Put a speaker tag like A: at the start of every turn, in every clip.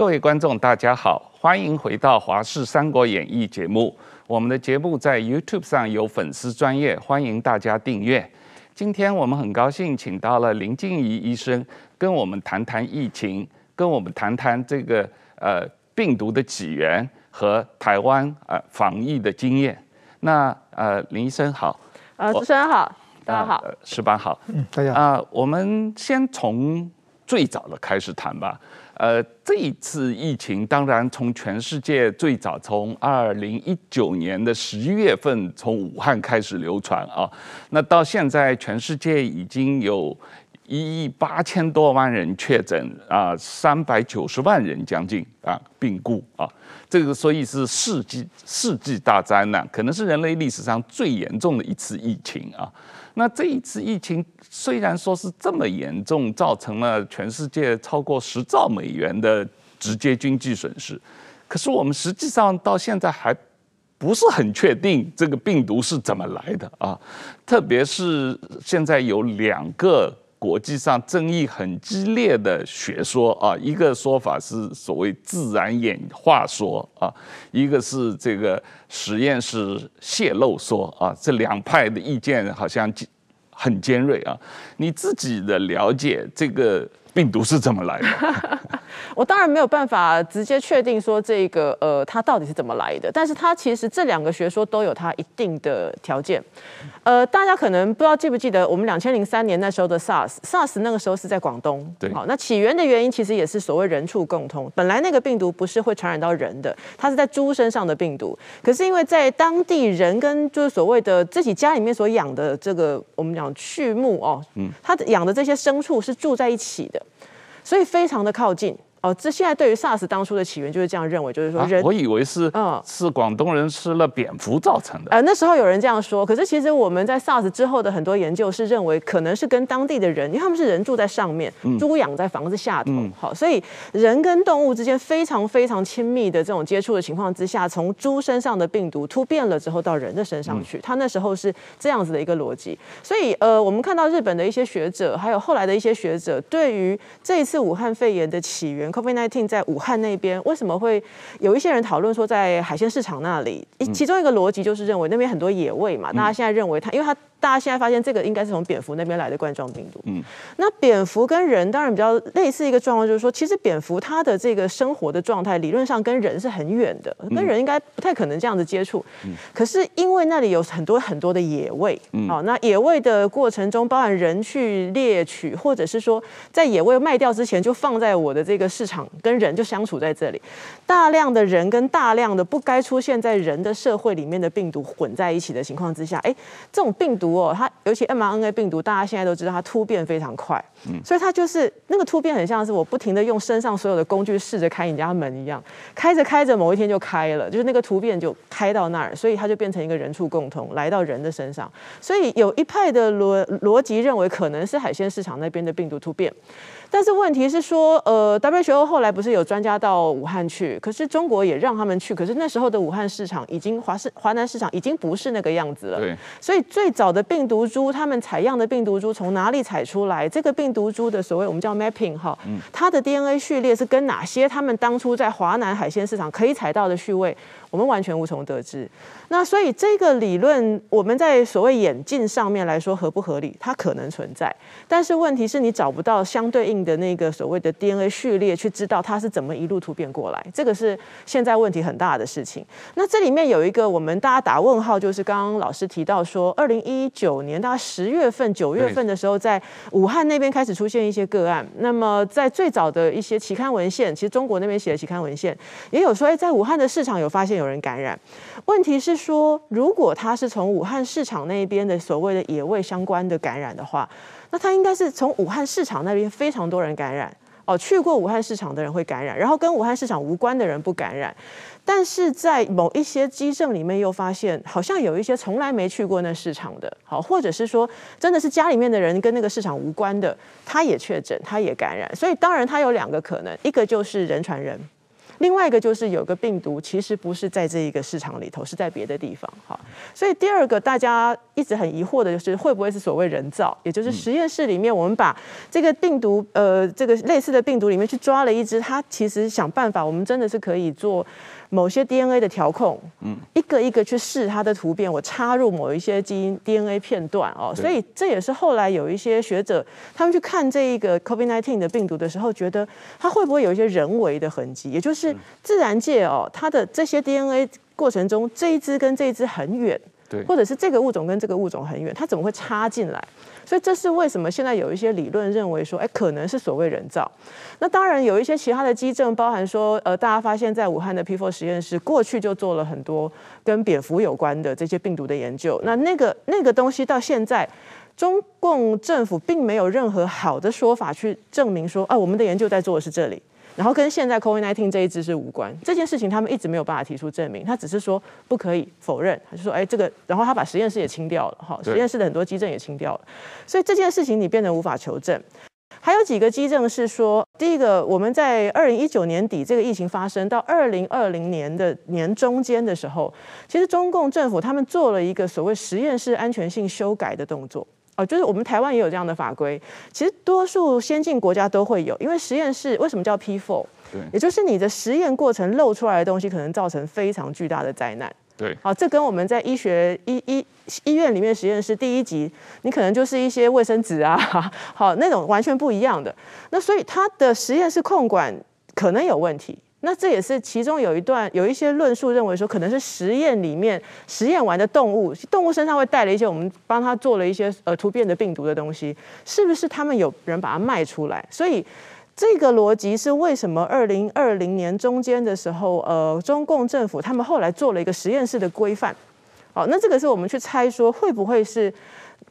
A: 各位观众，大家好，欢迎回到《华视三国演义》节目。我们的节目在 YouTube 上有粉丝专业，欢迎大家订阅。今天我们很高兴请到了林静怡医生，跟我们谈谈疫情，跟我们谈谈这个呃病毒的起源和台湾呃防疫的经验。那呃林医生好，
B: 呃主持人好，大家好，
A: 矢板好，
C: 嗯大家好。啊、
A: 呃，我们先从最早的开始谈吧。呃，这一次疫情当然从全世界最早从二零一九年的十一月份从武汉开始流传啊，那到现在全世界已经有一亿八千多万人确诊啊，三百九十万人将近啊病故啊，这个所以是世纪世纪大灾难，可能是人类历史上最严重的一次疫情啊。那这一次疫情虽然说是这么严重，造成了全世界超过十兆美元的直接经济损失，可是我们实际上到现在还不是很确定这个病毒是怎么来的啊，特别是现在有两个国际上争议很激烈的学说啊，一个说法是所谓自然演化说啊，一个是这个实验室泄露说啊，这两派的意见好像很尖锐啊。你自己的了解，这个病毒是怎么来的？
B: 我当然没有办法直接确定说这个呃它到底是怎么来的，但是它其实这两个学说都有它一定的条件。呃，大家可能不知道记不记得我们两千零三年那时候的 SARS，SARS 那个时候是在广东，
A: 对，
B: 好，那起源的原因其实也是所谓人畜共通。本来那个病毒不是会传染到人的，它是在猪身上的病毒，可是因为在当地人跟就是所谓的自己家里面所养的这个我们讲畜牧哦，嗯，他养的这些牲畜是住在一起的。所以非常的靠近。哦，这现在对于 SARS 当初的起源就是这样认为，就是说人，
A: 啊、我以为是，嗯，是广东人吃了蝙蝠造成的。
B: 呃，那时候有人这样说，可是其实我们在 SARS 之后的很多研究是认为，可能是跟当地的人，因为他们是人住在上面，猪养在房子下头，嗯、好，所以人跟动物之间非常非常亲密的这种接触的情况之下，从猪身上的病毒突变了之后到人的身上去，他那时候是这样子的一个逻辑。所以，呃，我们看到日本的一些学者，还有后来的一些学者，对于这一次武汉肺炎的起源，COVID-19 在武汉那边为什么会有一些人讨论说在海鲜市场那里？其中一个逻辑就是认为那边很多野味嘛，大家现在认为它，因为它。大家现在发现这个应该是从蝙蝠那边来的冠状病毒。嗯，那蝙蝠跟人当然比较类似一个状况，就是说，其实蝙蝠它的这个生活的状态理论上跟人是很远的，跟人应该不太可能这样子接触。嗯，可是因为那里有很多很多的野味，嗯，好，那野味的过程中，包含人去猎取，或者是说在野味卖掉之前就放在我的这个市场，跟人就相处在这里，大量的人跟大量的不该出现在人的社会里面的病毒混在一起的情况之下，哎，这种病毒。它尤其 mRNA 病毒，大家现在都知道它突变非常快，嗯，所以它就是那个突变很像是我不停的用身上所有的工具试着开你家门一样，开着开着某一天就开了，就是那个突变就开到那儿，所以它就变成一个人畜共通来到人的身上，所以有一派的逻逻辑认为可能是海鲜市场那边的病毒突变。但是问题是说，呃，WHO 后来不是有专家到武汉去，可是中国也让他们去，可是那时候的武汉市场已经华市华南市场已经不是那个样子了。对。所以最早的病毒株，他们采样的病毒株从哪里采出来？这个病毒株的所谓我们叫 mapping 哈，它的 DNA 序列是跟哪些他们当初在华南海鲜市场可以采到的序位？我们完全无从得知。那所以这个理论，我们在所谓演进上面来说合不合理？它可能存在，但是问题是你找不到相对应的那个所谓的 DNA 序列，去知道它是怎么一路突变过来。这个是现在问题很大的事情。那这里面有一个我们大家打问号，就是刚刚老师提到说，二零一九年大概十月份、九月份的时候，在武汉那边开始出现一些个案。那么在最早的一些期刊文献，其实中国那边写的期刊文献也有说，哎，在武汉的市场有发现。有人感染，问题是说，如果他是从武汉市场那边的所谓的野味相关的感染的话，那他应该是从武汉市场那边非常多人感染哦，去过武汉市场的人会感染，然后跟武汉市场无关的人不感染。但是在某一些基证里面又发现，好像有一些从来没去过那市场的，好，或者是说真的是家里面的人跟那个市场无关的，他也确诊，他也感染。所以当然他有两个可能，一个就是人传人。另外一个就是有个病毒其实不是在这一个市场里头，是在别的地方。哈，所以第二个大家一直很疑惑的就是会不会是所谓人造，也就是实验室里面我们把这个病毒呃这个类似的病毒里面去抓了一只，它其实想办法，我们真的是可以做。某些 DNA 的调控，嗯，一个一个去试它的突变，我插入某一些基因 DNA 片段哦，所以这也是后来有一些学者他们去看这一个 COVID-19 的病毒的时候，觉得它会不会有一些人为的痕迹，也就是自然界哦，它的这些 DNA 过程中这一支跟这一支很远，或者是这个物种跟这个物种很远，它怎么会插进来？所以这是为什么现在有一些理论认为说，哎，可能是所谓人造。那当然有一些其他的基证，包含说，呃，大家发现在武汉的 P4 实验室过去就做了很多跟蝙蝠有关的这些病毒的研究。那那个那个东西到现在，中共政府并没有任何好的说法去证明说，啊，我们的研究在做的是这里。然后跟现在 COVID-19 这一支是无关，这件事情他们一直没有办法提出证明，他只是说不可以否认，他就说哎这个，然后他把实验室也清掉了，哈，实验室的很多基证也清掉了，所以这件事情你变得无法求证。还有几个基证是说，第一个我们在二零一九年底这个疫情发生到二零二零年的年中间的时候，其实中共政府他们做了。一个所谓实验室安全性修改的动作。哦，就是我们台湾也有这样的法规，其实多数先进国家都会有，因为实验室为什么叫 P4？对，也就是你的实验过程漏出来的东西，可能造成非常巨大的灾难。
A: 对，
B: 好，这跟我们在医学医医医院里面实验室第一集，你可能就是一些卫生纸啊，好那种完全不一样的。那所以它的实验室控管可能有问题。那这也是其中有一段有一些论述认为说，可能是实验里面实验完的动物，动物身上会带了一些我们帮他做了一些呃突变的病毒的东西，是不是他们有人把它卖出来？所以这个逻辑是为什么二零二零年中间的时候，呃，中共政府他们后来做了一个实验室的规范。好，那这个是我们去猜说会不会是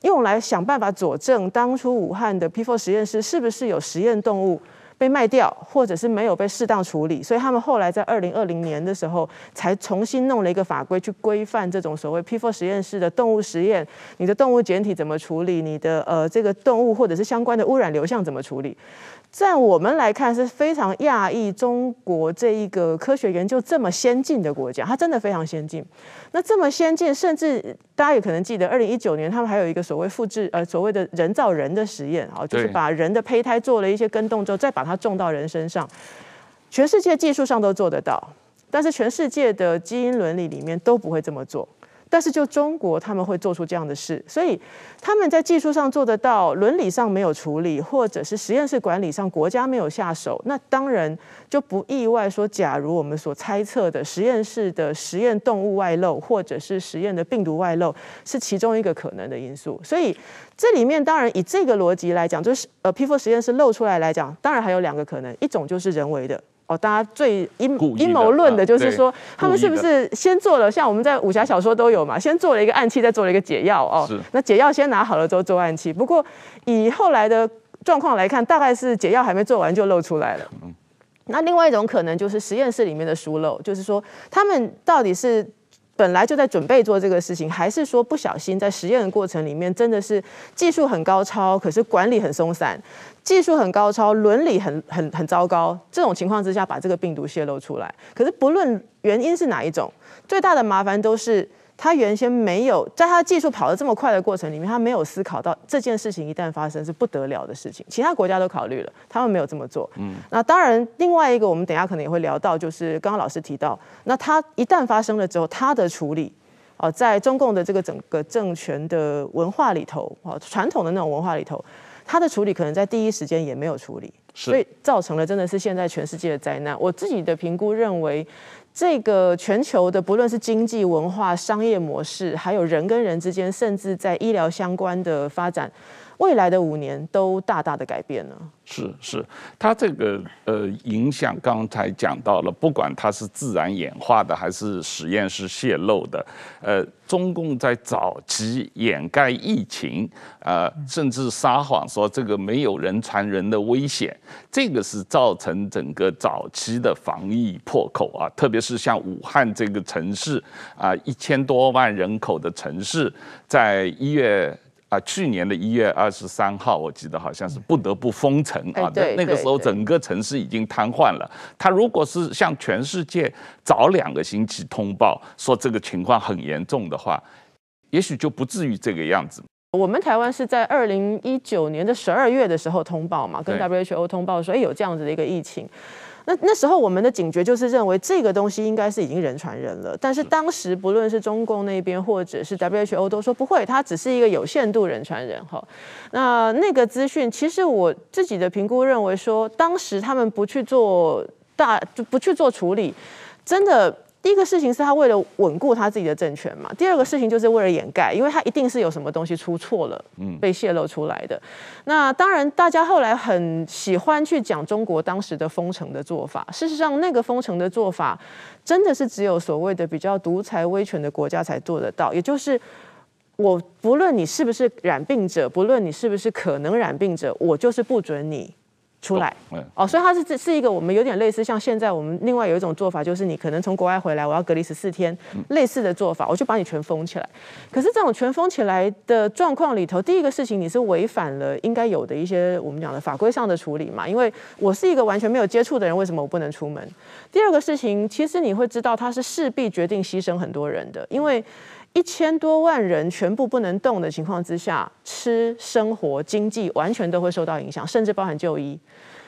B: 用来想办法佐证当初武汉的 P4 实验室是不是有实验动物？被卖掉，或者是没有被适当处理，所以他们后来在二零二零年的时候，才重新弄了一个法规去规范这种所谓 P4 实验室的动物实验，你的动物检体怎么处理，你的呃这个动物或者是相关的污染流向怎么处理。在我们来看是非常讶异，中国这一个科学研究这么先进的国家，它真的非常先进。那这么先进，甚至大家也可能记得，二零一九年他们还有一个所谓复制呃所谓的人造人的实验啊，就是把人的胚胎做了一些跟动之后，再把它它种到人身上。全世界技术上都做得到，但是全世界的基因伦理里面都不会这么做。但是就中国他们会做出这样的事，所以他们在技术上做得到，伦理上没有处理，或者是实验室管理上国家没有下手，那当然就不意外说，假如我们所猜测的实验室的实验动物外漏，或者是实验的病毒外漏，是其中一个可能的因素。所以这里面当然以这个逻辑来讲，就是呃 P4 实验室漏出来来讲，当然还有两个可能，一种就是人为的。哦，大家最阴阴谋论的就是说，他们是不是先做了？像我们在武侠小说都有嘛，先做了一个暗器，再做了一个解药哦。那解药先拿好了之后做暗器。不过以后来的状况来看，大概是解药还没做完就露出来了。那另外一种可能就是实验室里面的疏漏，就是说他们到底是本来就在准备做这个事情，还是说不小心在实验的过程里面真的是技术很高超，可是管理很松散。技术很高超，伦理很很很糟糕，这种情况之下把这个病毒泄露出来。可是不论原因是哪一种，最大的麻烦都是他原先没有在他技术跑得这么快的过程里面，他没有思考到这件事情一旦发生是不得了的事情。其他国家都考虑了，他们没有这么做。嗯，那当然，另外一个我们等下可能也会聊到，就是刚刚老师提到，那他一旦发生了之后，他的处理啊，在中共的这个整个政权的文化里头哦，传统的那种文化里头。他的处理可能在第一时间也没有处理，所以造成了真的是现在全世界的灾难。我自己的评估认为，这个全球的不论是经济、文化、商业模式，还有人跟人之间，甚至在医疗相关的发展。未来的五年都大大的改变了。
A: 是是，它这个呃影响，刚才讲到了，不管它是自然演化的还是实验室泄露的，呃，中共在早期掩盖疫情，呃，甚至撒谎说这个没有人传人的危险，这个是造成整个早期的防疫破口啊，特别是像武汉这个城市啊，一千多万人口的城市，在一月。啊，去年的一月二十三号，我记得好像是不得不封城啊。
B: 那
A: 那个时候，整个城市已经瘫痪了。他如果是向全世界早两个星期通报说这个情况很严重的话，也许就不至于这个样子。
B: 我们台湾是在二零一九年的十二月的时候通报嘛，跟 WHO 通报说，哎，有这样子的一个疫情。那那时候我们的警觉就是认为这个东西应该是已经人传人了，但是当时不论是中共那边或者是 WHO 都说不会，它只是一个有限度人传人哈。那那个资讯其实我自己的评估认为说，当时他们不去做大就不去做处理，真的。第一个事情是他为了稳固他自己的政权嘛，第二个事情就是为了掩盖，因为他一定是有什么东西出错了，嗯，被泄露出来的。那当然，大家后来很喜欢去讲中国当时的封城的做法。事实上，那个封城的做法真的是只有所谓的比较独裁威权的国家才做得到，也就是我不论你是不是染病者，不论你是不是可能染病者，我就是不准你。出来哦，所以它是这是一个我们有点类似，像现在我们另外有一种做法，就是你可能从国外回来，我要隔离十四天，类似的做法，我就把你全封起来。可是这种全封起来的状况里头，第一个事情你是违反了应该有的一些我们讲的法规上的处理嘛，因为我是一个完全没有接触的人，为什么我不能出门？第二个事情，其实你会知道，它是势必决定牺牲很多人的，因为。一千多万人全部不能动的情况之下，吃、生活、经济完全都会受到影响，甚至包含就医。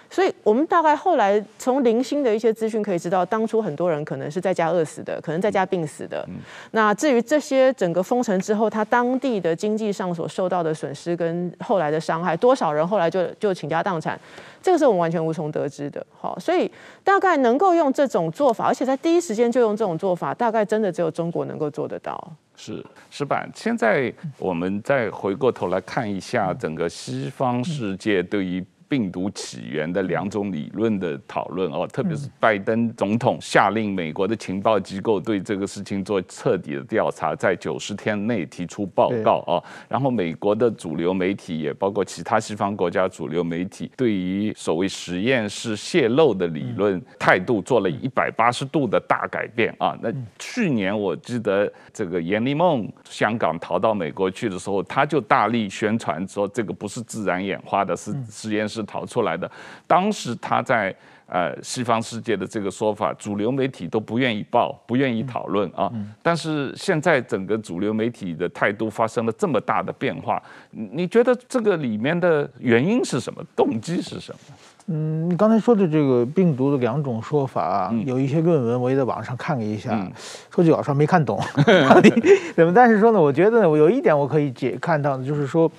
B: 所以，我们大概后来从零星的一些资讯可以知道，当初很多人可能是在家饿死的，可能在家病死的。那至于这些整个封城之后，他当地的经济上所受到的损失跟后来的伤害，多少人后来就就倾家荡产，这个是我们完全无从得知的。好，所以大概能够用这种做法，而且在第一时间就用这种做法，大概真的只有中国能够做得到。
A: 是，石板。现在我们再回过头来看一下整个西方世界对于。病毒起源的两种理论的讨论哦，特别是拜登总统下令美国的情报机构对这个事情做彻底的调查，在九十天内提出报告啊。然后美国的主流媒体也包括其他西方国家主流媒体，对于所谓实验室泄露的理论态度做了一百八十度的大改变啊。那去年我记得这个严立梦香港逃到美国去的时候，他就大力宣传说这个不是自然演化的，是实验室。逃出来的，当时他在呃西方世界的这个说法，主流媒体都不愿意报，不愿意讨论啊。但是现在整个主流媒体的态度发生了这么大的变化，你觉得这个里面的原因是什么？动机是什么？
C: 嗯，你刚才说的这个病毒的两种说法啊，有一些论文我也在网上看了一下，说句老实话没看懂 到底怎么。但是说呢，我觉得，我有一点我可以解看到的，就是说。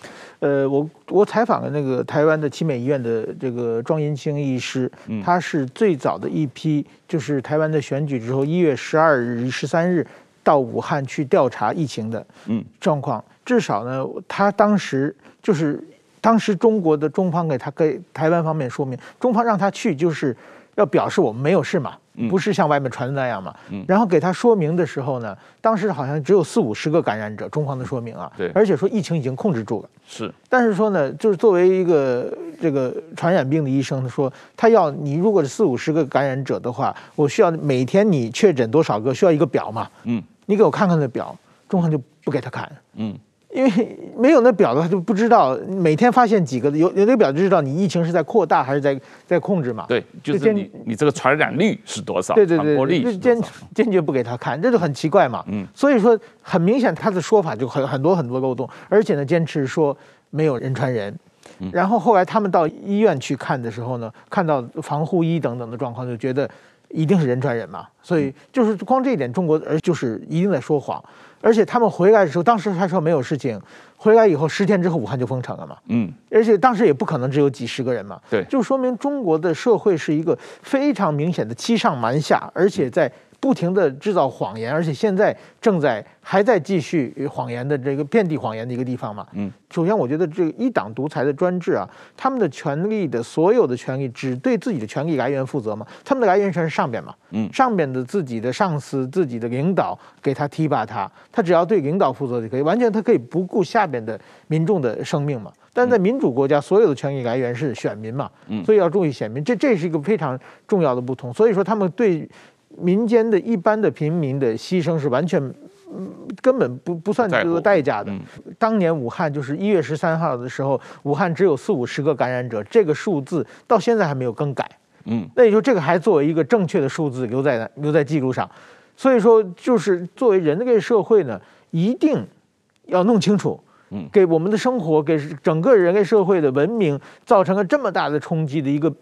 C: 呃，我我采访了那个台湾的奇美医院的这个庄银清医师，他是最早的一批，就是台湾的选举之后，一月十二日、十三日到武汉去调查疫情的状况。至少呢，他当时就是当时中国的中方给他给台湾方面说明，中方让他去就是要表示我们没有事嘛。不是像外面传的那样嘛？然后给他说明的时候呢，当时好像只有四五十个感染者，中方的说明啊。
A: 对。
C: 而且说疫情已经控制住了。
A: 是。
C: 但是说呢，就是作为一个这个传染病的医生，他说他要你如果是四五十个感染者的话，我需要每天你确诊多少个，需要一个表嘛。嗯。你给我看看那表，中方就不给他看。嗯。因为没有那表的话，就不知道每天发现几个，有有那个表就知道你疫情是在扩大还是在在控制嘛？
A: 对，就是你你这个传染率是多少？
C: 对对对，坚坚决不给他看，这就很奇怪嘛。嗯，所以说很明显他的说法就很很多很多漏洞，而且呢坚持说没有人传人。然后后来他们到医院去看的时候呢，看到防护衣等等的状况，就觉得一定是人传人嘛。所以就是光这一点，中国而就是一定在说谎。而且他们回来的时候，当时他说没有事情，回来以后十天之后武汉就封城了嘛。嗯，而且当时也不可能只有几十个人嘛。
A: 对，
C: 就说明中国的社会是一个非常明显的欺上瞒下，而且在。不停地制造谎言，而且现在正在还在继续谎言的这个遍地谎言的一个地方嘛。嗯，首先我觉得这个一党独裁的专制啊，他们的权力的所有的权力只对自己的权力来源负责嘛，他们的来源全是上边嘛。嗯，上边的自己的上司、自己的领导给他提拔他，他只要对领导负责就可以，完全他可以不顾下边的民众的生命嘛。但在民主国家，所有的权力来源是选民嘛。嗯，所以要注意选民，这这是一个非常重要的不同。所以说他们对。民间的一般的平民的牺牲是完全根本不不算这个代价的。
A: 嗯、
C: 当年武汉就是一月十三号的时候，武汉只有四五十个感染者，这个数字到现在还没有更改。
A: 嗯，
C: 那也就这个还作为一个正确的数字留在留在记录上。所以说，就是作为人类社会呢，一定要弄清楚，嗯，给我们的生活，给整个人类社会的文明造成了这么大的冲击的一个。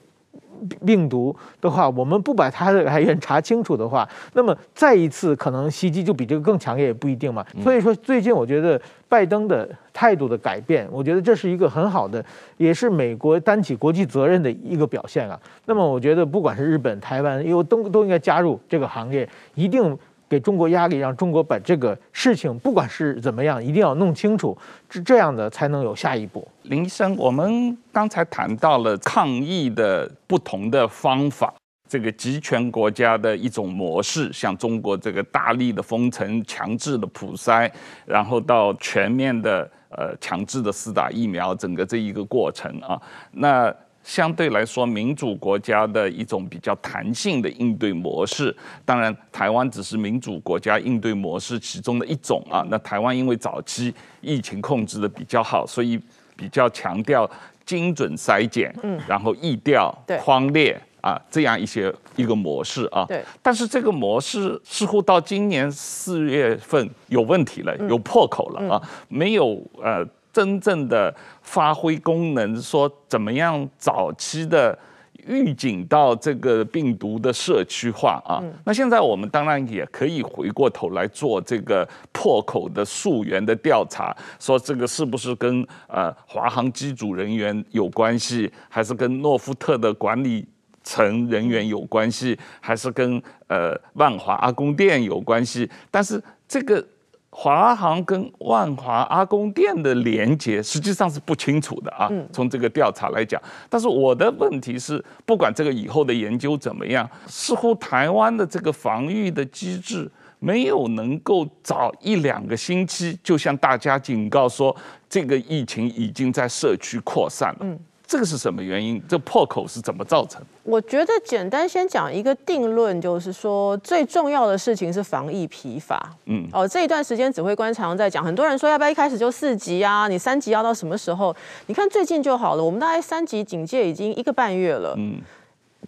C: 病毒的话，我们不把它的来源查清楚的话，那么再一次可能袭击就比这个更强烈也不一定嘛。所以说，最近我觉得拜登的态度的改变，我觉得这是一个很好的，也是美国担起国际责任的一个表现啊。那么我觉得，不管是日本、台湾，因为都都应该加入这个行业，一定。给中国压力，让中国把这个事情不管是怎么样，一定要弄清楚，是这样的才能有下一步。
A: 林医生，我们刚才谈到了抗疫的不同的方法，这个集权国家的一种模式，像中国这个大力的封城、强制的普筛，然后到全面的呃强制的四打疫苗，整个这一个过程啊，那。相对来说，民主国家的一种比较弹性的应对模式。当然，台湾只是民主国家应对模式其中的一种啊。那台湾因为早期疫情控制的比较好，所以比较强调精准筛检，嗯，然后疫调、框列啊这样一些一个模式啊。
B: 对。
A: 但是这个模式似乎到今年四月份有问题了，有破口了啊，没有呃。真正的发挥功能，说怎么样早期的预警到这个病毒的社区化啊？那现在我们当然也可以回过头来做这个破口的溯源的调查，说这个是不是跟呃华航机组人员有关系，还是跟诺夫特的管理层人员有关系，还是跟呃万华阿公店有关系？但是这个。华航跟万华阿公店的连接实际上是不清楚的啊，从这个调查来讲。但是我的问题是，不管这个以后的研究怎么样，似乎台湾的这个防御的机制没有能够早一两个星期就向大家警告说，这个疫情已经在社区扩散了。这个是什么原因？这破口是怎么造成？
B: 我觉得简单先讲一个定论，就是说最重要的事情是防疫疲乏。嗯，哦，这一段时间指挥官常常在讲，很多人说要不要一开始就四级啊？你三级要到什么时候？你看最近就好了，我们大概三级警戒已经一个半月了。嗯。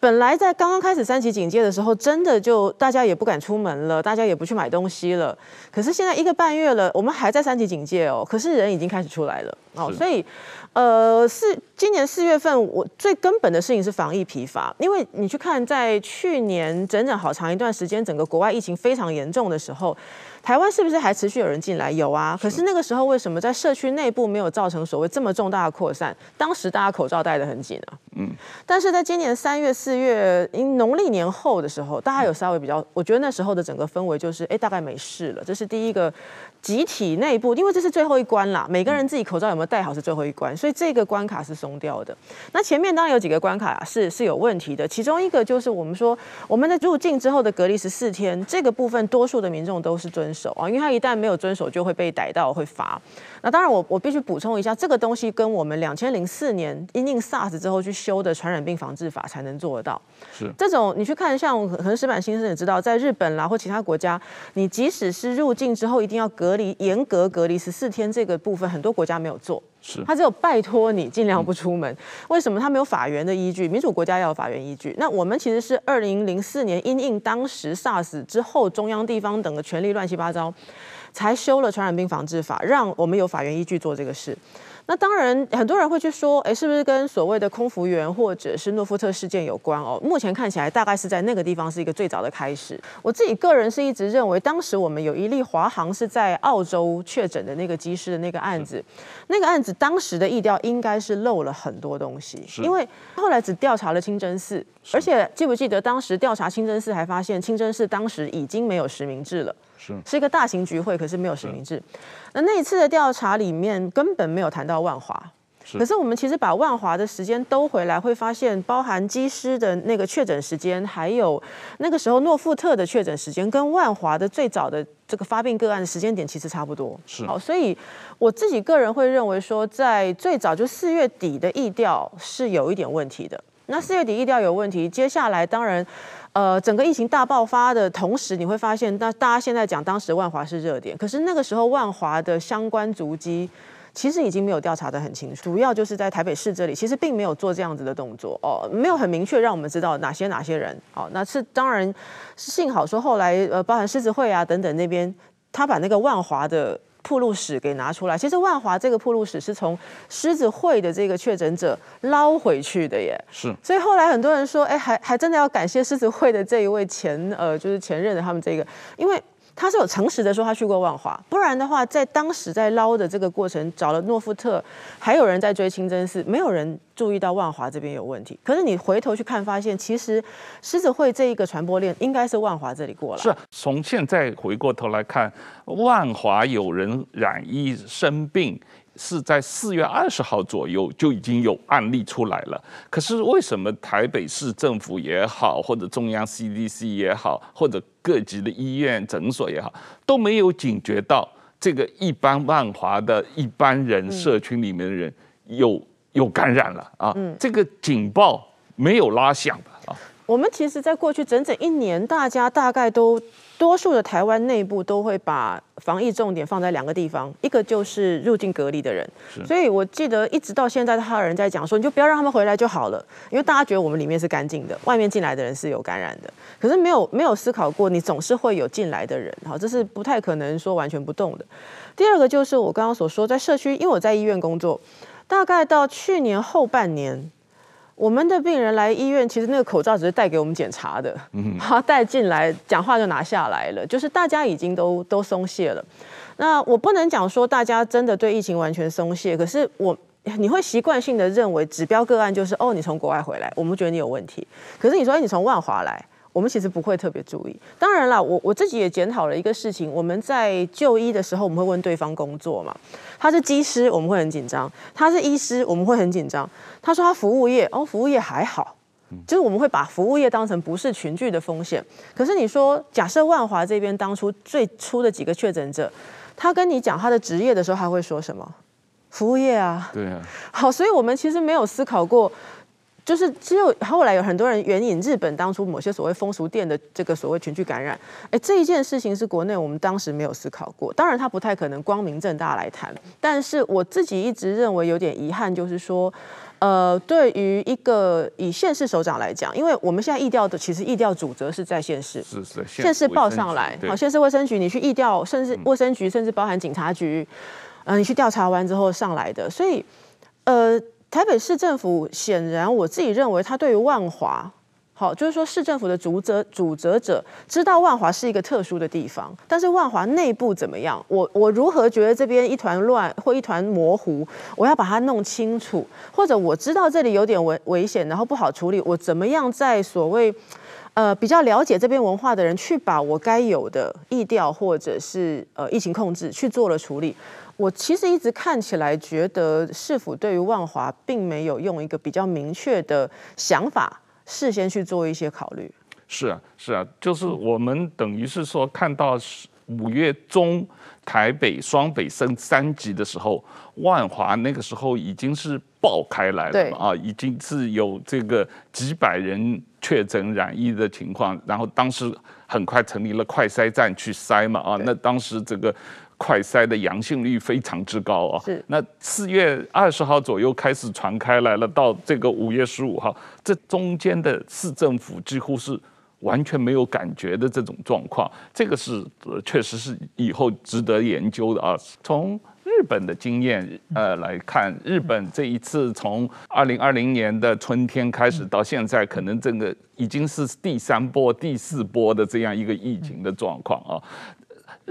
B: 本来在刚刚开始三级警戒的时候，真的就大家也不敢出门了，大家也不去买东西了。可是现在一个半月了，我们还在三级警戒哦，可是人已经开始出来了哦，所以，呃，是今年四月份，我最根本的事情是防疫疲乏，因为你去看，在去年整整好长一段时间，整个国外疫情非常严重的时候。台湾是不是还持续有人进来？有啊，可是那个时候为什么在社区内部没有造成所谓这么重大的扩散？当时大家口罩戴得很紧啊。嗯。但是在今年三月、四月，因农历年后的时候，大家有稍微比较，我觉得那时候的整个氛围就是，哎，大概没事了。这是第一个集体内部，因为这是最后一关啦，每个人自己口罩有没有戴好是最后一关，所以这个关卡是松掉的。那前面当然有几个关卡是是有问题的，其中一个就是我们说我们的入境之后的隔离十四天，这个部分多数的民众都是遵守啊，因为他一旦没有遵守，就会被逮到，会罚。那当然我，我我必须补充一下，这个东西跟我们两千零四年因应 SARS 之后去修的传染病防治法才能做得到。
A: 是
B: 这种你去看，像可能石板先生也知道，在日本啦或其他国家，你即使是入境之后一定要隔离，严格隔离十四天，这个部分很多国家没有做。他只有拜托你尽量不出门。为什么他没有法源的依据？民主国家要有法源依据。那我们其实是二零零四年因应当时 SARS 之后，中央地方等的权力乱七八糟，才修了传染病防治法，让我们有法源依据做这个事。那当然，很多人会去说，哎，是不是跟所谓的空服员或者是诺夫特事件有关哦？目前看起来，大概是在那个地方是一个最早的开始。我自己个人是一直认为，当时我们有一例华航是在澳洲确诊的那个机师的那个案子，那个案子当时的意调应该是漏了很多东西，因为后来只调查了清真寺，而且记不记得当时调查清真寺还发现清真寺当时已经没有实名制了。是，是一个大型聚会，可是没有实名制。那那一次的调查里面根本没有谈到万华，可是我们其实把万华的时间兜回来，会发现包含机师的那个确诊时间，还有那个时候诺富特的确诊时间，跟万华的最早的这个发病个案的时间点其实差不多。
A: 是，
B: 好，所以我自己个人会认为说，在最早就四月底的疫调是有一点问题的。那四月底疫调有问题，接下来当然，呃，整个疫情大爆发的同时，你会发现，那大家现在讲当时万华是热点，可是那个时候万华的相关足迹。其实已经没有调查得很清楚，主要就是在台北市这里，其实并没有做这样子的动作哦，没有很明确让我们知道哪些哪些人。哦，那是当然，幸好说后来呃，包含狮子会啊等等那边，他把那个万华的暴露史给拿出来。其实万华这个铺路史是从狮子会的这个确诊者捞回去的耶。
A: 是。
B: 所以后来很多人说，哎，还还真的要感谢狮子会的这一位前呃，就是前任的他们这个，因为。他是有诚实的说他去过万华，不然的话，在当时在捞的这个过程，找了诺富特，还有人在追清真寺，没有人注意到万华这边有问题。可是你回头去看，发现其实狮子会这一个传播链应该是万华这里过来。
A: 是，从现在回过头来看，万华有人染疫生病。是在四月二十号左右就已经有案例出来了，可是为什么台北市政府也好，或者中央 CDC 也好，或者各级的医院诊所也好，都没有警觉到这个一般万华的一般人社群里面的人有有感染了啊？这个警报没有拉响啊？
B: 我们其实，在过去整整一年，大家大概都。多数的台湾内部都会把防疫重点放在两个地方，一个就是入境隔离的人，所以我记得一直到现在，还有人在讲说，你就不要让他们回来就好了，因为大家觉得我们里面是干净的，外面进来的人是有感染的。可是没有没有思考过，你总是会有进来的人，好，这是不太可能说完全不动的。第二个就是我刚刚所说，在社区，因为我在医院工作，大概到去年后半年。我们的病人来医院，其实那个口罩只是带给我们检查的，他带进来讲话就拿下来了，就是大家已经都都松懈了。那我不能讲说大家真的对疫情完全松懈，可是我你会习惯性的认为指标个案就是哦，你从国外回来，我们觉得你有问题。可是你说，哎，你从万华来。我们其实不会特别注意。当然啦，我我自己也检讨了一个事情。我们在就医的时候，我们会问对方工作嘛？他是机师，我们会很紧张；他是医师，我们会很紧张。他说他服务业，哦，服务业还好，就是我们会把服务业当成不是群聚的风险。可是你说，假设万华这边当初最初的几个确诊者，他跟你讲他的职业的时候，他会说什么？服务业啊。
A: 对啊。
B: 好，所以我们其实没有思考过。就是只有后来有很多人援引日本当初某些所谓风俗店的这个所谓群聚感染，哎，这一件事情是国内我们当时没有思考过。当然，他不太可能光明正大来谈。但是我自己一直认为有点遗憾，就是说，呃，对于一个以县市首长来讲，因为我们现在疫调的其实疫调主责是在县市，
A: 是是
B: 县市报上来，好，县市卫生局你去疫调，甚至卫生局甚至包含警察局，呃，你去调查完之后上来的，所以，呃。台北市政府显然，我自己认为，他对于万华，好，就是说市政府的主责主责者知道万华是一个特殊的地方，但是万华内部怎么样？我我如何觉得这边一团乱或一团模糊？我要把它弄清楚，或者我知道这里有点危危险，然后不好处理，我怎么样在所谓呃比较了解这边文化的人去把我该有的疫调或者是呃疫情控制去做了处理？我其实一直看起来觉得市府对于万华并没有用一个比较明确的想法，事先去做一些考虑。
A: 是啊，是啊，就是我们等于是说看到五月中台北双北升三级的时候，万华那个时候已经是爆开来了啊，已经是有这个几百人确诊染疫的情况，然后当时很快成立了快筛站去筛嘛啊，那当时这个。快筛的阳性率非常之高啊！
B: 是。
A: 那四月二十号左右开始传开来了，到这个五月十五号，这中间的市政府几乎是完全没有感觉的这种状况，这个是确实是以后值得研究的啊。从日本的经验呃来看，日本这一次从二零二零年的春天开始到现在，可能这个已经是第三波、第四波的这样一个疫情的状况啊。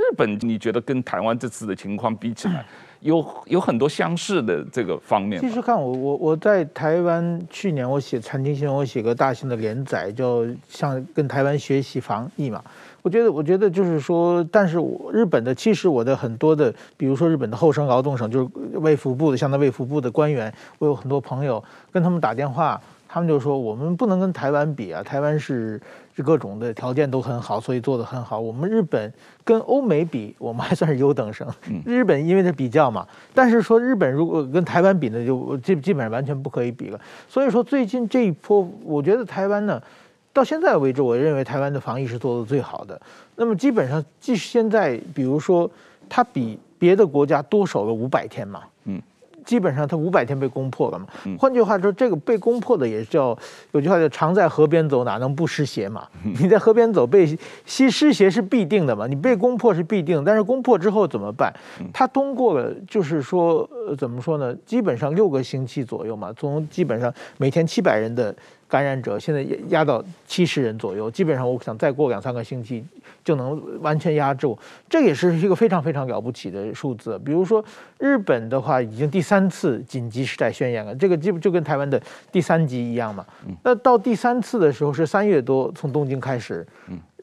A: 日本，你觉得跟台湾这次的情况比起来，有有很多相似的这个方面？
C: 其实看我我我在台湾去年我写财经新闻，我写个大型的连载，就像跟台湾学习防疫嘛。我觉得我觉得就是说，但是我日本的其实我的很多的，比如说日本的厚生劳动省，就是卫福部的，像那卫福部的官员，我有很多朋友跟他们打电话。他们就说我们不能跟台湾比啊，台湾是是各种的条件都很好，所以做得很好。我们日本跟欧美比，我们还算是优等生。日本因为它比较嘛，但是说日本如果跟台湾比呢，就基基本上完全不可以比了。所以说最近这一波，我觉得台湾呢，到现在为止，我认为台湾的防疫是做得最好的。那么基本上，即使现在，比如说它比别的国家多守了五百天嘛，嗯。基本上他五百天被攻破了嘛，换句话说，这个被攻破的也叫有句话叫“常在河边走，哪能不湿鞋”嘛。你在河边走，被吸湿鞋是必定的嘛。你被攻破是必定，但是攻破之后怎么办？他通过了，就是说，呃，怎么说呢？基本上六个星期左右嘛，从基本上每天七百人的。感染者现在压到七十人左右，基本上我想再过两三个星期就能完全压住，这也是一个非常非常了不起的数字。比如说日本的话，已经第三次紧急事态宣言了，这个基本就跟台湾的第三级一样嘛。那到第三次的时候是三月多，从东京开始，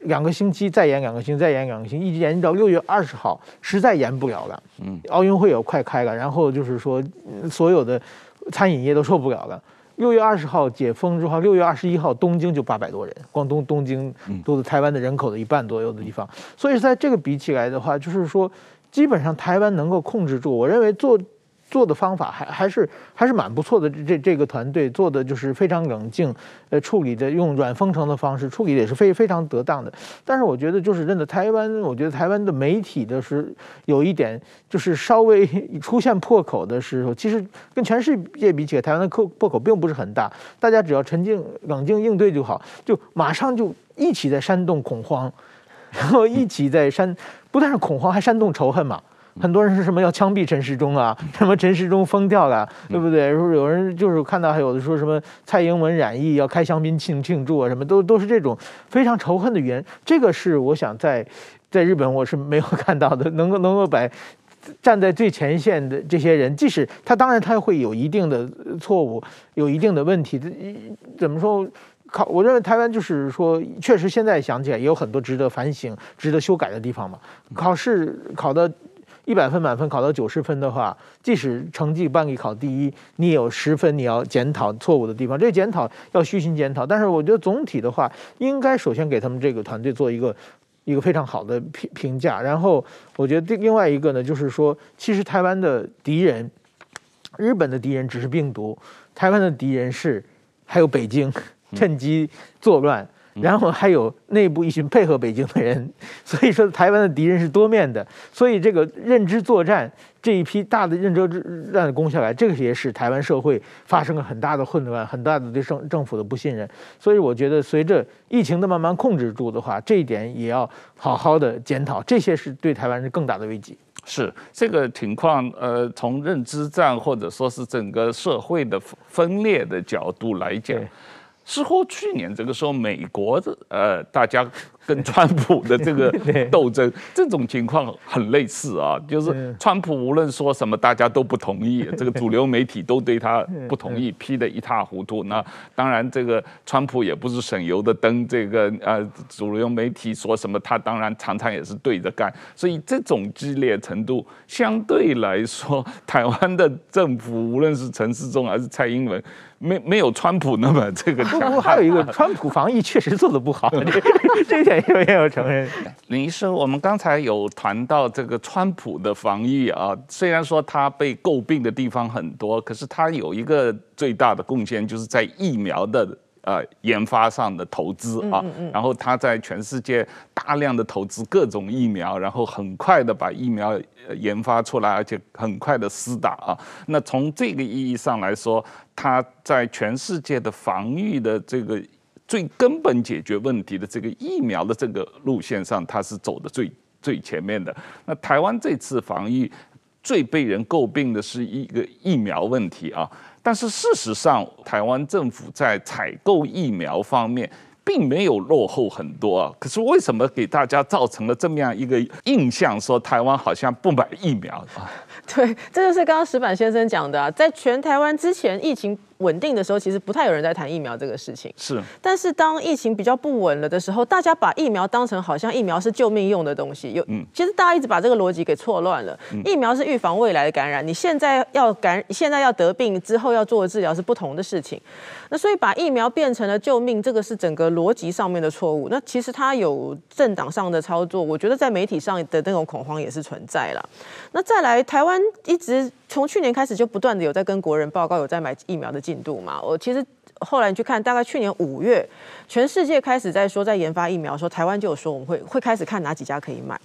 C: 两个星期再延两个星期，再延两个星期，一直延到六月二十号，实在延不了了。奥运会也快开了，然后就是说所有的餐饮业都受不了了。六月二十号解封之后，六月二十一号东京就八百多人，光东东京都是台湾的人口的一半左右的地方，所以在这个比起来的话，就是说基本上台湾能够控制住，我认为做。做的方法还还是还是蛮不错的，这这个团队做的就是非常冷静，呃，处理的用软封城的方式处理的也是非非常得当的。但是我觉得就是真的台湾，我觉得台湾的媒体的是有一点就是稍微出现破口的时候，其实跟全世界比起来，台湾的破破口并不是很大，大家只要沉静冷静应对就好，就马上就一起在煽动恐慌，然后一起在煽不但是恐慌，还煽动仇恨嘛。很多人是什么要枪毙陈时中啊？什么陈时中疯掉了，对不对？说有人就是看到还有的说什么蔡英文染疫要开香槟庆庆祝啊，什么都都是这种非常仇恨的语言。这个是我想在在日本我是没有看到的，能够能够把站在最前线的这些人，即使他当然他会有一定的错误，有一定的问题，怎么说？考我认为台湾就是说，确实现在想起来也有很多值得反省、值得修改的地方嘛。考试考的。一百分满分考到九十分的话，即使成绩班里考第一，你也有十分你要检讨错误的地方。这检讨要虚心检讨，但是我觉得总体的话，应该首先给他们这个团队做一个一个非常好的评评价。然后我觉得另外一个呢，就是说，其实台湾的敌人，日本的敌人只是病毒，台湾的敌人是还有北京趁机作乱。然后还有内部一群配合北京的人，所以说台湾的敌人是多面的。所以这个认知作战这一批大的认知战攻下来，这个也使台湾社会发生了很大的混乱，很大的对政政府的不信任。所以我觉得随着疫情的慢慢控制住的话，这一点也要好好的检讨。这些是对台湾是更大的危机。
A: 是这个情况，呃，从认知战或者说是整个社会的分裂的角度来讲。之后去年这个时候，美国的呃，大家跟川普的这个 斗争，这种情况很类似啊，就是川普无论说什么，大家都不同意，这个主流媒体都对他 不同意，批得一塌糊涂。那当然，这个川普也不是省油的灯，这个呃，主流媒体说什么，他当然常常也是对着干。所以这种激烈程度，相对来说，台湾的政府无论是陈世忠还是蔡英文。没没有川普那么这个强，
C: 还有一个川普防疫确实做得不好，这这一点也没有承认。
A: 林医生，我们刚才有谈到这个川普的防疫啊，虽然说他被诟病的地方很多，可是他有一个最大的贡献，就是在疫苗的。呃，研发上的投资啊，然后他在全世界大量的投资各种疫苗，然后很快的把疫苗研发出来，而且很快的施打啊。那从这个意义上来说，他在全世界的防御的这个最根本解决问题的这个疫苗的这个路线上，它是走的最最前面的。那台湾这次防疫最被人诟病的是一个疫苗问题啊。但是事实上，台湾政府在采购疫苗方面并没有落后很多啊。可是为什么给大家造成了这么样一个印象，说台湾好像不买疫苗啊？
B: 对，这就是刚刚石板先生讲的啊，在全台湾之前疫情稳定的时候，其实不太有人在谈疫苗这个事情。
A: 是，
B: 但是当疫情比较不稳了的时候，大家把疫苗当成好像疫苗是救命用的东西。有，嗯、其实大家一直把这个逻辑给错乱了。嗯、疫苗是预防未来的感染，你现在要感，现在要得病之后要做的治疗是不同的事情。那所以把疫苗变成了救命，这个是整个逻辑上面的错误。那其实它有政党上的操作，我觉得在媒体上的那种恐慌也是存在了。那再来，台湾一直从去年开始就不断的有在跟国人报告有在买疫苗的进度嘛。我其实后来去看，大概去年五月，全世界开始在说在研发疫苗的时候，台湾就有说我们会会开始看哪几家可以买。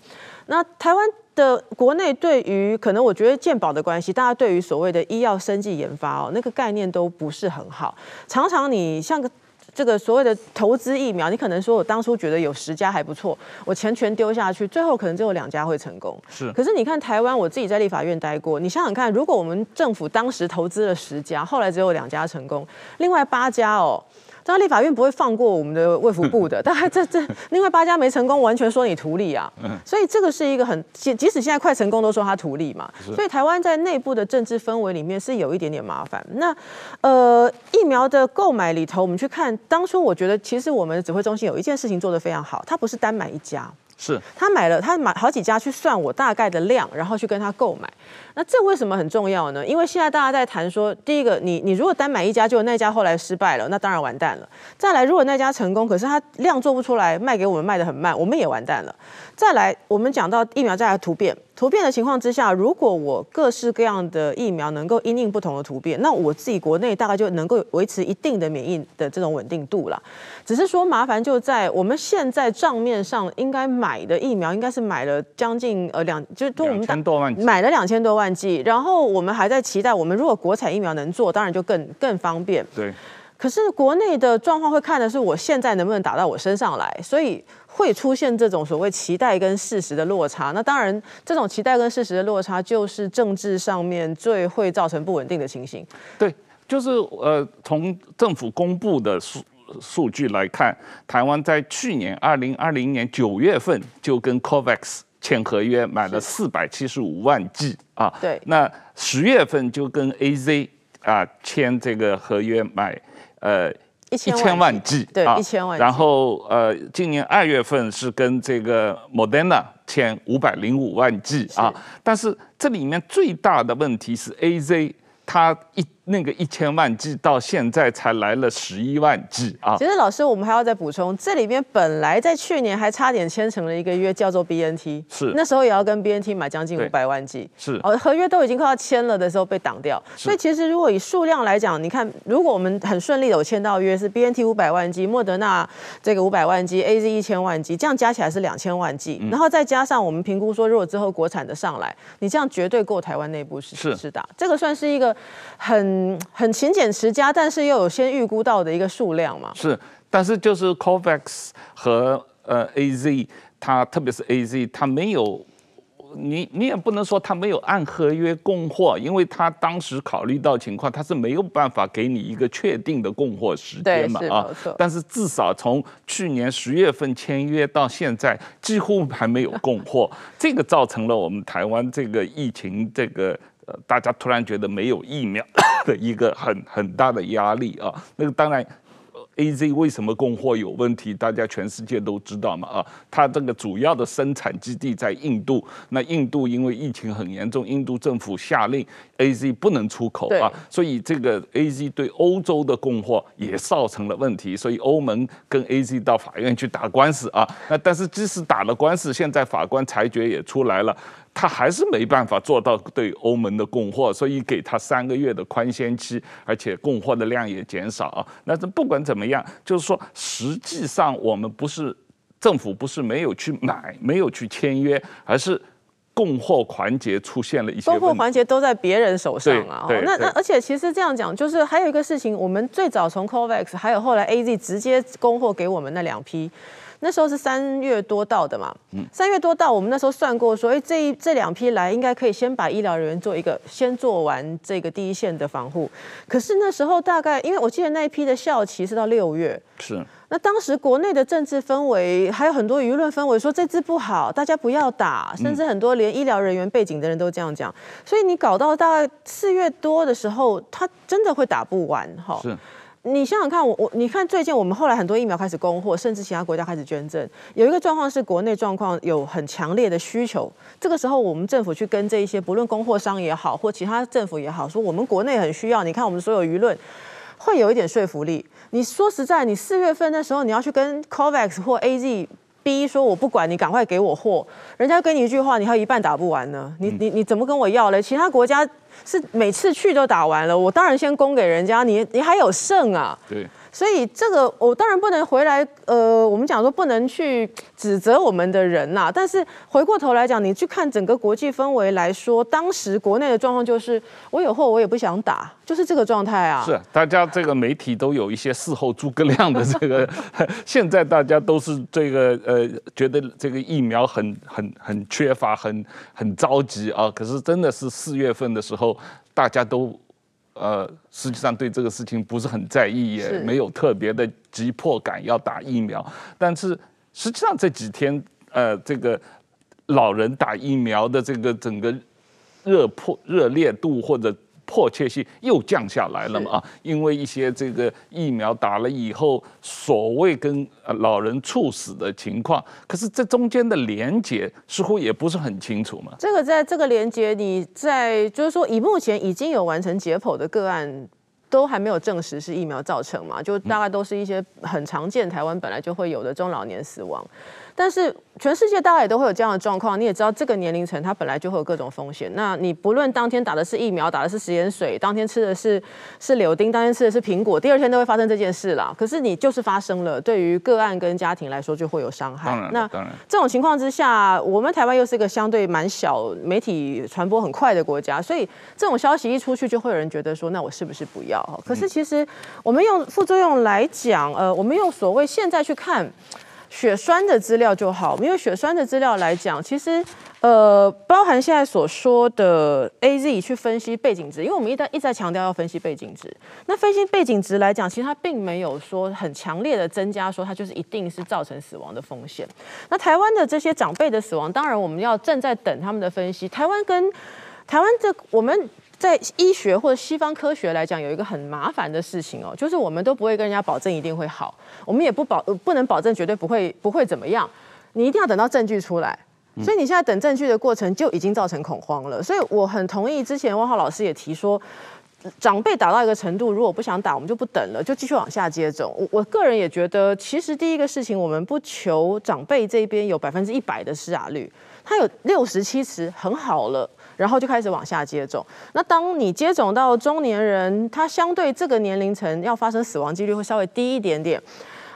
B: 那台湾的国内对于可能我觉得健保的关系，大家对于所谓的医药生技研发哦，那个概念都不是很好。常常你像个这个所谓的投资疫苗，你可能说我当初觉得有十家还不错，我钱全丢下去，最后可能只有两家会成功。
A: 是。
B: 可是你看台湾，我自己在立法院待过，你想想看，如果我们政府当时投资了十家，后来只有两家成功，另外八家哦。这立法院不会放过我们的卫福部的，但这这另外八家没成功，完全说你图利啊，所以这个是一个很即即使现在快成功都说他图利嘛，所以台湾在内部的政治氛围里面是有一点点麻烦。那呃疫苗的购买里头，我们去看当初我觉得其实我们的指挥中心有一件事情做得非常好，它不是单买一家。
A: 是
B: 他买了，他买好几家去算我大概的量，然后去跟他购买。那这为什么很重要呢？因为现在大家在谈说，第一个，你你如果单买一家，就那家后来失败了，那当然完蛋了。再来，如果那家成功，可是他量做不出来，卖给我们卖的很慢，我们也完蛋了。再来，我们讲到疫苗再来突变，突变的情况之下，如果我各式各样的疫苗能够因应不同的突变，那我自己国内大概就能够维持一定的免疫的这种稳定度了。只是说麻烦就在我们现在账面上应该买的疫苗，应该是买了将近呃两，就是都我们买了两千多万剂，然后我们还在期待，我们如果国产疫苗能做，当然就更更方便。
A: 对。
B: 可是国内的状况会看的是我现在能不能打到我身上来，所以会出现这种所谓期待跟事实的落差。那当然，这种期待跟事实的落差，就是政治上面最会造成不稳定的情形。
A: 对，就是呃，从政府公布的数。数据来看，台湾在去年二零二零年九月份就跟 COVAX 签合约，买了四百七十五万剂啊。
B: 对。
A: 那十月份就跟 AZ 啊签这个合约买呃一千万剂，
B: 对，一千万剂。
A: 然后呃，今年二月份是跟这个 Moderna 签五百零五万剂啊。但是这里面最大的问题是 AZ 它一。那个一千万剂到现在才来了十一万剂啊！
B: 其实老师，我们还要再补充，这里边本来在去年还差点签成了一个约，叫做 BNT，
A: 是。
B: 那时候也要跟 BNT 买将近五百万剂，
A: 是。
B: 哦，合约都已经快要签了的时候被挡掉。所以其实如果以数量来讲，你看，如果我们很顺利的有签到约是 BNT 五百万剂，莫德纳这个五百万剂，AZ 一千万剂，这样加起来是两千万剂，嗯，然后再加上我们评估说，如果之后国产的上来，你这样绝对够台湾内部是是。打，这个算是一个很。嗯，很勤俭持家，但是又有先预估到的一个数量嘛？
A: 是，但是就是 COVAX 和呃 AZ，它特别是 AZ，它没有，你你也不能说它没有按合约供货，因为它当时考虑到情况，它是没有办法给你一个确定的供货时间嘛啊。但是至少从去年十月份签约到现在，几乎还没有供货，这个造成了我们台湾这个疫情这个。呃，大家突然觉得没有疫苗 的一个很很大的压力啊，那个当然。AZ 为什么供货有问题？大家全世界都知道嘛啊，它这个主要的生产基地在印度，那印度因为疫情很严重，印度政府下令 AZ 不能出口啊，所以这个 AZ 对欧洲的供货也造成了问题，所以欧盟跟 AZ 到法院去打官司啊，那但是即使打了官司，现在法官裁决也出来了，他还是没办法做到对欧盟的供货，所以给他三个月的宽限期，而且供货的量也减少啊，那这不管怎么。样？就是说，实际上我们不是政府，不是没有去买，没有去签约，而是供货环节出现了一些。
B: 供货环节都在别人手上啊。那那而且其实这样讲，就是还有一个事情，我们最早从 COVAX，还有后来 AZ 直接供货给我们那两批，那时候是三月多到的嘛。嗯。三月多到，我们那时候算过说，哎，这一这两批来应该可以先把医疗人员做一个先做完这个第一线的防护。可是那时候大概，因为我记得那一批的效期是到六月。
A: 是。
B: 那当时国内的政治氛围，还有很多舆论氛围，说这支不好，大家不要打，甚至很多连医疗人员背景的人都这样讲。所以你搞到大概四月多的时候，他真的会打不完哈。是。你想想看，我我你看最近我们后来很多疫苗开始供货，甚至其他国家开始捐赠。有一个状况是国内状况有很强烈的需求，这个时候我们政府去跟这一些不论供货商也好，或其他政府也好，说我们国内很需要。你看我们所有舆论会有一点说服力。你说实在，你四月份的时候你要去跟 COVAX 或 AZ 逼说我不管你赶快给我货，人家跟你一句话，你还有一半打不完呢。你你你怎么跟我要嘞？其他国家。是每次去都打完了，我当然先供给人家，你你还有剩啊？
A: 对。
B: 所以这个我当然不能回来，呃，我们讲说不能去指责我们的人呐、但是回过头来讲，你去看整个国际氛围来说，当时国内的状况就是，我有货我也不想打，就是这个状态啊。
A: 是，大家这个媒体都有一些事后诸葛亮的这个，现在大家都是这个呃，觉得这个疫苗很很很缺乏，很很着急啊。可是真的是四月份的时候，大家都。呃，实际上对这个事情不是很在意，也没有特别的急迫感要打疫苗。但是实际上这几天，呃，这个老人打疫苗的这个整个热迫热烈度或者。迫切性又降下来了嘛？啊，因为一些这个疫苗打了以后，所谓跟呃老人猝死的情况，可是这中间的连结似乎也不是很清楚嘛。
B: 这个在这个连结，你在就是说，以目前已经有完成解剖的个案，都还没有证实是疫苗造成嘛？就大概都是一些很常见，台湾本来就会有的中老年死亡。但是全世界大概也都会有这样的状况，你也知道这个年龄层它本来就会有各种风险。那你不论当天打的是疫苗，打的是食盐水，当天吃的是是柳丁，当天吃的是苹果，第二天都会发生这件事啦。可是你就是发生了，对于个案跟家庭来说就会有伤害。那这种情况之下，我们台湾又是一个相对蛮小、媒体传播很快的国家，所以这种消息一出去，就会有人觉得说，那我是不是不要？可是其实我们用副作用来讲，呃，我们用所谓现在去看。血栓的资料就好，因为血栓的资料来讲，其实呃，包含现在所说的 AZ 去分析背景值，因为我们一旦一再强调要分析背景值。那分析背景值来讲，其实它并没有说很强烈的增加，说它就是一定是造成死亡的风险。那台湾的这些长辈的死亡，当然我们要正在等他们的分析。台湾跟台湾这我们。在医学或者西方科学来讲，有一个很麻烦的事情哦，就是我们都不会跟人家保证一定会好，我们也不保不能保证绝对不会不会怎么样，你一定要等到证据出来。所以你现在等证据的过程就已经造成恐慌了。所以我很同意之前汪浩老师也提说，长辈打到一个程度，如果不想打，我们就不等了，就继续往下接种。我我个人也觉得，其实第一个事情，我们不求长辈这边有百分之一百的施打率，他有六十七十很好了。然后就开始往下接种。那当你接种到中年人，他相对这个年龄层要发生死亡几率会稍微低一点点。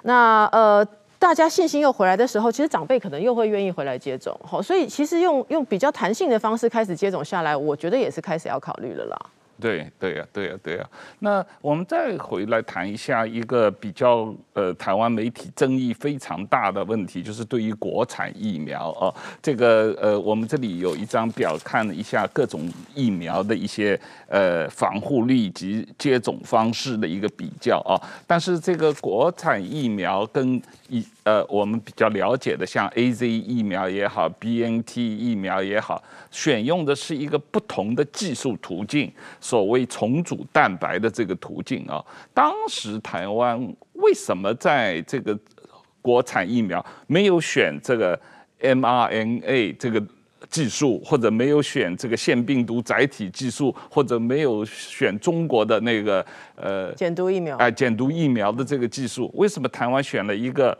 B: 那呃，大家信心又回来的时候，其实长辈可能又会愿意回来接种。好，所以其实用用比较弹性的方式开始接种下来，我觉得也是开始要考虑了啦。
A: 对对呀，对呀，对呀。那我们再回来谈一下一个比较呃台湾媒体争议非常大的问题，就是对于国产疫苗啊，这个呃我们这里有一张表，看了一下各种疫苗的一些呃防护力及接种方式的一个比较啊。但是这个国产疫苗跟一呃我们比较了解的像 AZ 疫苗也好，BNT 疫苗也好，选用的是一个不同的技术途径。所谓重组蛋白的这个途径啊，当时台湾为什么在这个国产疫苗没有选这个 mRNA 这个技术，或者没有选这个腺病毒载体技术，或者没有选中国的那个呃
B: 减毒疫苗？
A: 哎，减毒疫苗的这个技术，为什么台湾选了一个？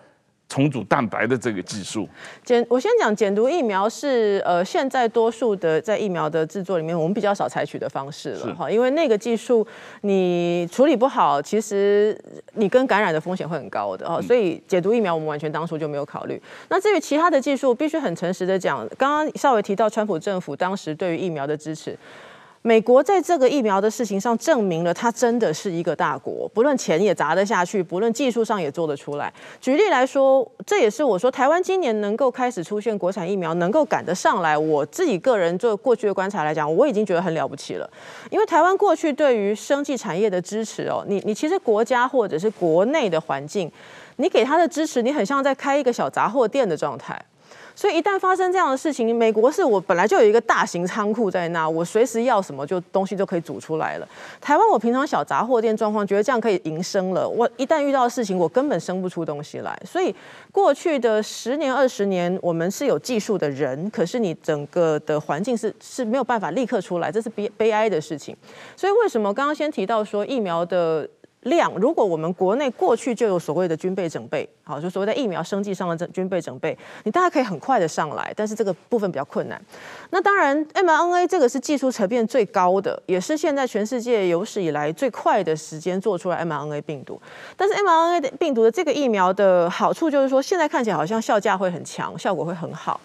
A: 重组蛋白的这个技术，
B: 减我先讲减毒疫苗是呃现在多数的在疫苗的制作里面，我们比较少采取的方式了哈，因为那个技术你处理不好，其实你跟感染的风险会很高的哦，所以减毒疫苗我们完全当初就没有考虑。那至于其他的技术，必须很诚实的讲，刚刚稍微提到川普政府当时对于疫苗的支持。美国在这个疫苗的事情上证明了，它真的是一个大国，不论钱也砸得下去，不论技术上也做得出来。举例来说，这也是我说台湾今年能够开始出现国产疫苗，能够赶得上来。我自己个人做过去的观察来讲，我已经觉得很了不起了。因为台湾过去对于生技产业的支持哦，你你其实国家或者是国内的环境，你给他的支持，你很像在开一个小杂货店的状态。所以一旦发生这样的事情，美国是我本来就有一个大型仓库在那，我随时要什么就东西就可以煮出来了。台湾我平常小杂货店状况，觉得这样可以营生了。我一旦遇到事情，我根本生不出东西来。所以过去的十年二十年，我们是有技术的人，可是你整个的环境是是没有办法立刻出来，这是悲悲哀的事情。所以为什么刚刚先提到说疫苗的？量，如果我们国内过去就有所谓的军备整备，好，就所谓的疫苗生技上的军备整备，你大概可以很快的上来，但是这个部分比较困难。那当然，mRNA 这个是技术层面最高的，也是现在全世界有史以来最快的时间做出来 mRNA 病毒。但是 mRNA 的病毒的这个疫苗的好处就是说，现在看起来好像效价会很强，效果会很好，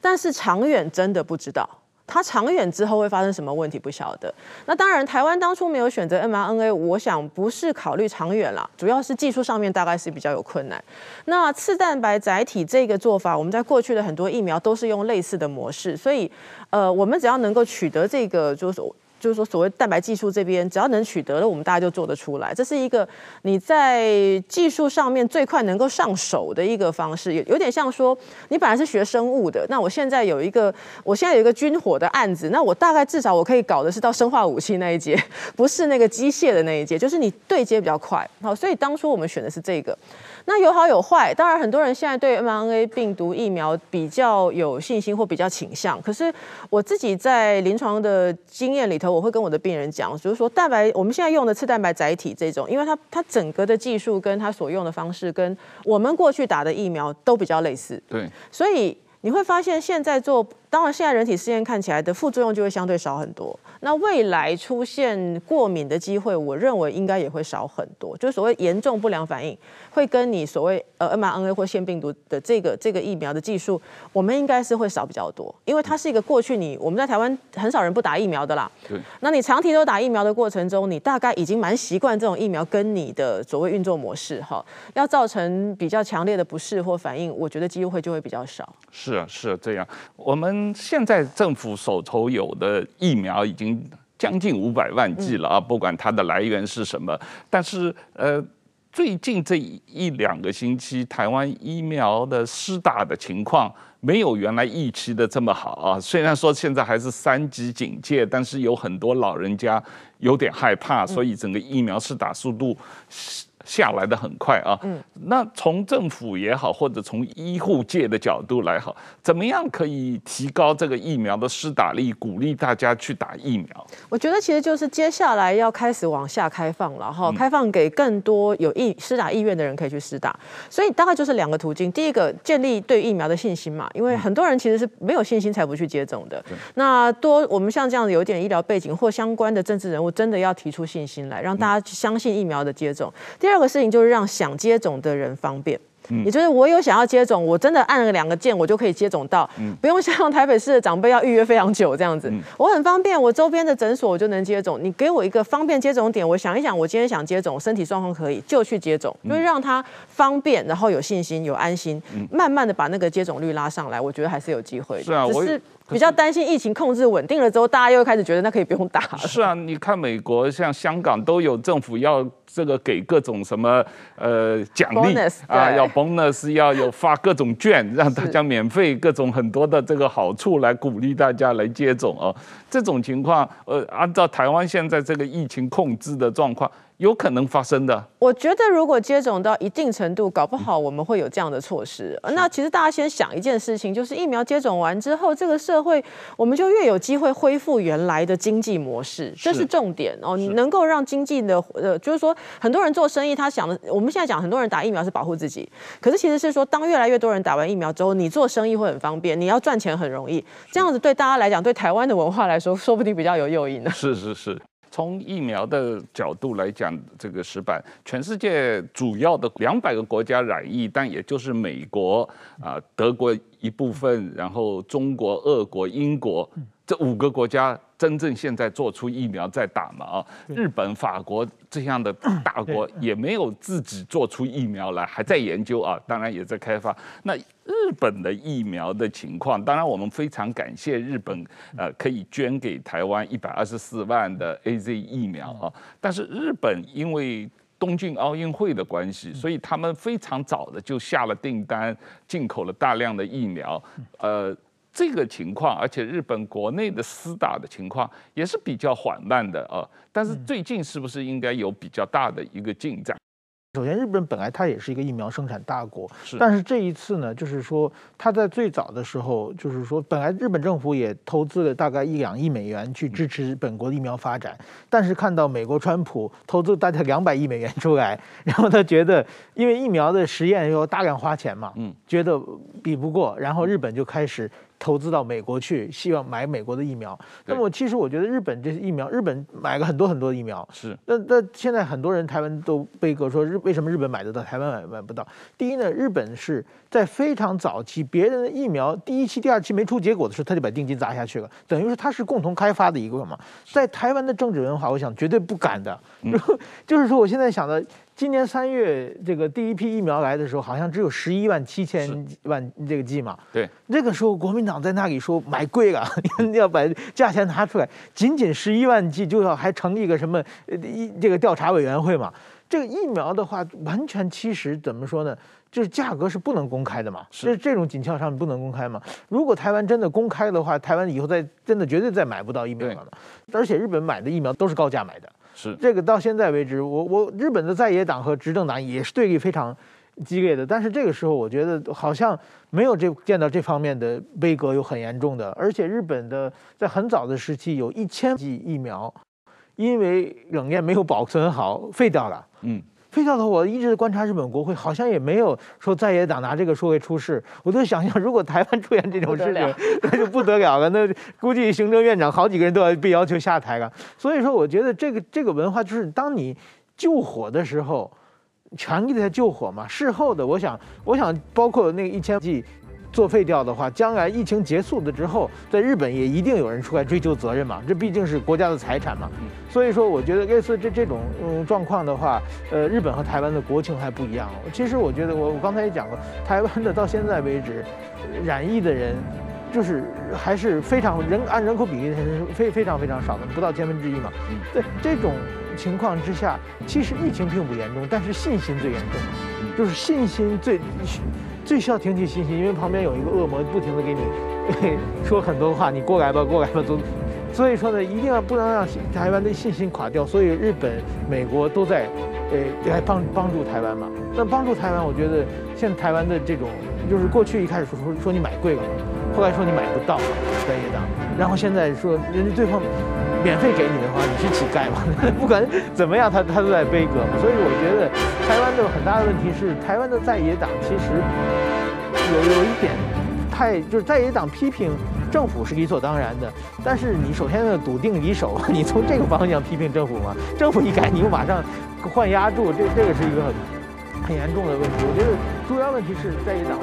B: 但是长远真的不知道。它长远之后会发生什么问题不晓得。那当然，台湾当初没有选择 mRNA，我想不是考虑长远啦，主要是技术上面大概是比较有困难。那次蛋白载体这个做法，我们在过去的很多疫苗都是用类似的模式，所以呃，我们只要能够取得这个就是。就是说，所谓蛋白技术这边，只要能取得了，我们大家就做得出来。这是一个你在技术上面最快能够上手的一个方式，有有点像说，你本来是学生物的，那我现在有一个，我现在有一个军火的案子，那我大概至少我可以搞的是到生化武器那一节，不是那个机械的那一节，就是你对接比较快。好，所以当初我们选的是这个。那有好有坏，当然很多人现在对 mRNA 病毒疫苗比较有信心或比较倾向。可是我自己在临床的经验里头，我会跟我的病人讲，就是说蛋白我们现在用的次蛋白载体这种，因为它它整个的技术跟它所用的方式跟我们过去打的疫苗都比较类似。
A: 对，
B: 所以你会发现现在做，当然现在人体试验看起来的副作用就会相对少很多。那未来出现过敏的机会，我认为应该也会少很多。就是所谓严重不良反应，会跟你所谓呃 mRNA 或腺病毒的这个这个疫苗的技术，我们应该是会少比较多，因为它是一个过去你我们在台湾很少人不打疫苗的啦。
A: 对。
B: 那你长期都打疫苗的过程中，你大概已经蛮习惯这种疫苗跟你的所谓运作模式哈，要造成比较强烈的不适或反应，我觉得机会就会比较少。
A: 是啊，是啊，这样。我们现在政府手头有的疫苗已经。将近五百万剂了啊！不管它的来源是什么，但是呃，最近这一两个星期，台湾疫苗的施打的情况没有原来预期的这么好啊。虽然说现在还是三级警戒，但是有很多老人家有点害怕，所以整个疫苗施打速度。下来的很快啊，嗯，那从政府也好，或者从医护界的角度来好，怎么样可以提高这个疫苗的施打力，鼓励大家去打疫苗？
B: 我觉得其实就是接下来要开始往下开放了哈，开放给更多有意施打意愿的人可以去施打，所以大概就是两个途径，第一个建立对疫苗的信心嘛，因为很多人其实是没有信心才不去接种的，那多我们像这样子有点医疗背景或相关的政治人物，真的要提出信心来，让大家相信疫苗的接种。第二。第二个事情就是让想接种的人方便，也就是我有想要接种，我真的按了两个键，我就可以接种到，嗯不用像台北市的长辈要预约非常久这样子，我很方便，我周边的诊所我就能接种。你给我一个方便接种点，我想一想，我今天想接种，身体状况可以就去接种，就是让他方便，然后有信心、有安心，慢慢的把那个接种率拉上来，我觉得还是有机会的。
A: 是啊，我是。
B: 比较担心疫情控制稳定了之后，大家又开始觉得那可以不用打了。
A: 是啊，你看美国像香港都有政府要这个给各种什么呃奖励啊，要 bonus 要有发各种券，让大家免费各种很多的这个好处来鼓励大家来接种哦。这种情况，呃，按照台湾现在这个疫情控制的状况。有可能发生的。
B: 我觉得如果接种到一定程度，搞不好我们会有这样的措施。那其实大家先想一件事情，就是疫苗接种完之后，这个社会我们就越有机会恢复原来的经济模式，这是重点哦。你能够让经济的呃，就是说很多人做生意，他想的，我们现在讲很多人打疫苗是保护自己，可是其实是说，当越来越多人打完疫苗之后，你做生意会很方便，你要赚钱很容易。这样子对大家来讲，对台湾的文化来说，说不定比较有诱因呢。
A: 是是是。从疫苗的角度来讲，这个石板，全世界主要的两百个国家染疫，但也就是美国啊、德国。一部分，然后中国、俄国、英国这五个国家真正现在做出疫苗在打嘛啊，日本、法国这样的 大国也没有自己做出疫苗来，还在研究啊，当然也在开发。那日本的疫苗的情况，当然我们非常感谢日本，呃，可以捐给台湾一百二十四万的 AZ 疫苗啊，但是日本因为东京奥运会的关系，所以他们非常早的就下了订单，进口了大量的疫苗。呃，这个情况，而且日本国内的施打的情况也是比较缓慢的啊。但是最近是不是应该有比较大的一个进展？
C: 首先，日本本来它也是一个疫苗生产大国，是。但是这一次呢，就是说，它在最早的时候，就是说，本来日本政府也投资了大概一两亿美元去支持本国的疫苗发展，但是看到美国川普投资大概两百亿美元出来，然后他觉得，因为疫苗的实验要大量花钱嘛，嗯，觉得比不过，然后日本就开始。投资到美国去，希望买美国的疫苗。那么，其实我觉得日本这些疫苗，日本买了很多很多的疫苗。是。那那现在很多人台湾都悲歌说日为什么日本买得到，台湾买买不到？第一呢，日本是在非常早期，别人的疫苗第一期、第二期没出结果的时候，他就把定金砸下去了，等于是他是共同开发的一个嘛。在台湾的政治文化，我想绝对不敢的。就是说，我现在想的。今年三月，这个第一批疫苗来的时候，好像只有十一万七千万这个剂嘛。对，那个时候国民党在那里说买贵了，要把价钱拿出来，仅仅十一万剂就要还成立一个什么一这个调查委员会嘛。这个疫苗的话，完全其实怎么说呢？就是价格是不能公开的嘛，是这种紧俏商品不能公开嘛。如果台湾真的公开的话，台湾以后再真的绝对再买不到疫苗了嘛。而且日本买的疫苗都是高价买的。是这个到现在为止，我我日本的在野党和执政党也是对立非常激烈的，但是这个时候我觉得好像没有这见到这方面的悲歌有很严重的，而且日本的在很早的时期有一千剂疫苗，因为冷链没有保存好废掉了。嗯。飞到头，我一直观察日本国会，好像也没有说在野党拿这个说会出事。我就想象，如果台湾出现这种事情，那就不得了了。那估计行政院长好几个人都要被要求下台了。所以说，我觉得这个这个文化就是，当你救火的时候，全力在救火嘛。事后的，我想，我想包括那个一千剂。作废掉的话，将来疫情结束的之后，在日本也一定有人出来追究责任嘛。这毕竟是国家的财产嘛。所以说，我觉得类似这这种嗯状况的话，呃，日本和台湾的国情还不一样。其实我觉得我我刚才也讲过，台湾的到现在为止，染疫的人就是还是非常人按人口比例是非非常非常少的，不到千分之一嘛。在这种情况之下，其实疫情并不严重，但是信心最严重，就是信心最。最需要挺起信心，因为旁边有一个恶魔不停地给你 说很多话，你过来吧，过来吧，都。所以说呢，一定要不能让台湾的信心垮掉。所以日本、美国都在，呃，来帮帮助台湾嘛。那帮助台湾，我觉得现在台湾的这种，就是过去一开始说说说你买贵了，后来说你买不到，在野党，然后现在说人家对方。免费给你的话，你是乞丐吗？不管怎么样，他他都在悲歌嘛。所以我觉得台湾的很大的问题是，台湾的在野党其实有有一点太就是在野党批评政府是理所当然的，但是你首先要笃定离手，你从这个方向批评政府嘛，政府一改，你又马上换压住，这这个是一个很很严重的问题。我觉得主要问题是在野党。